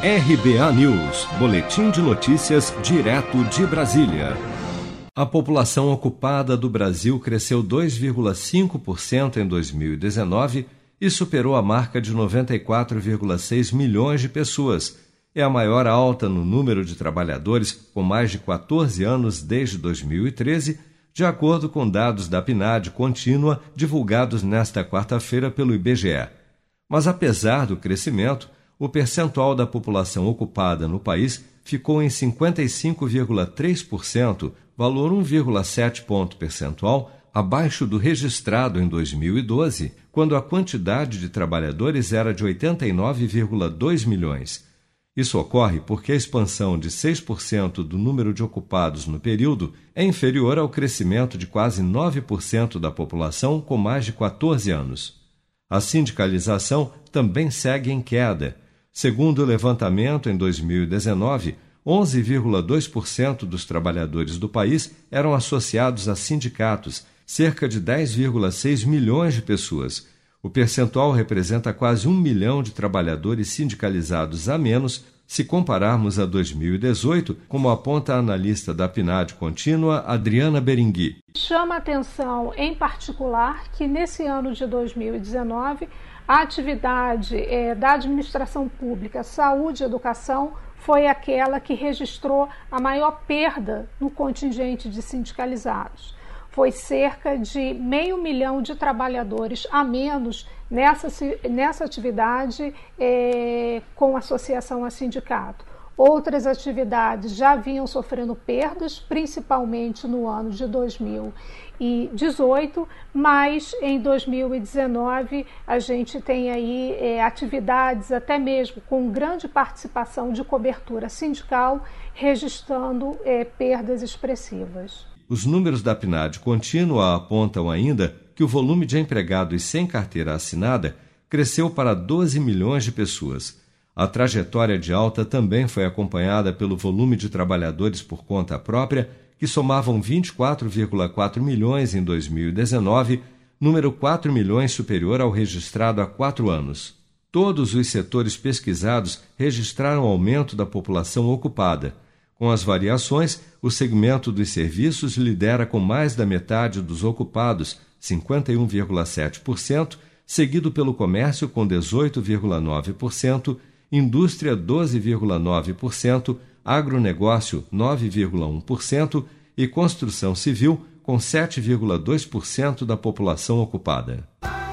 RBA News, Boletim de Notícias, direto de Brasília. A população ocupada do Brasil cresceu 2,5% em 2019 e superou a marca de 94,6 milhões de pessoas. É a maior alta no número de trabalhadores com mais de 14 anos desde 2013, de acordo com dados da PNAD contínua divulgados nesta quarta-feira pelo IBGE. Mas apesar do crescimento, o percentual da população ocupada no país ficou em 55,3%, valor 1,7 ponto percentual abaixo do registrado em 2012, quando a quantidade de trabalhadores era de 89,2 milhões. Isso ocorre porque a expansão de 6% do número de ocupados no período é inferior ao crescimento de quase 9% da população com mais de 14 anos. A sindicalização também segue em queda Segundo o levantamento, em 2019, 11,2% dos trabalhadores do país eram associados a sindicatos, cerca de 10,6 milhões de pessoas. O percentual representa quase um milhão de trabalhadores sindicalizados a menos se compararmos a 2018, como aponta a analista da PNAD contínua, Adriana Beringui. Chama atenção, em particular, que nesse ano de 2019 a atividade é, da administração pública, saúde e educação foi aquela que registrou a maior perda no contingente de sindicalizados. Foi cerca de meio milhão de trabalhadores a menos nessa, nessa atividade é, com associação a sindicato. Outras atividades já vinham sofrendo perdas, principalmente no ano de 2018, mas em 2019 a gente tem aí é, atividades até mesmo com grande participação de cobertura sindical, registrando é, perdas expressivas. Os números da PNAD contínua apontam ainda que o volume de empregados sem carteira assinada cresceu para 12 milhões de pessoas a trajetória de alta também foi acompanhada pelo volume de trabalhadores por conta própria, que somavam 24,4 milhões em 2019, número 4 milhões superior ao registrado há quatro anos. Todos os setores pesquisados registraram aumento da população ocupada. Com as variações, o segmento dos serviços lidera com mais da metade dos ocupados, 51,7%, seguido pelo comércio com 18,9%, indústria 12,9%, agronegócio 9,1% e construção civil com 7,2% da população ocupada.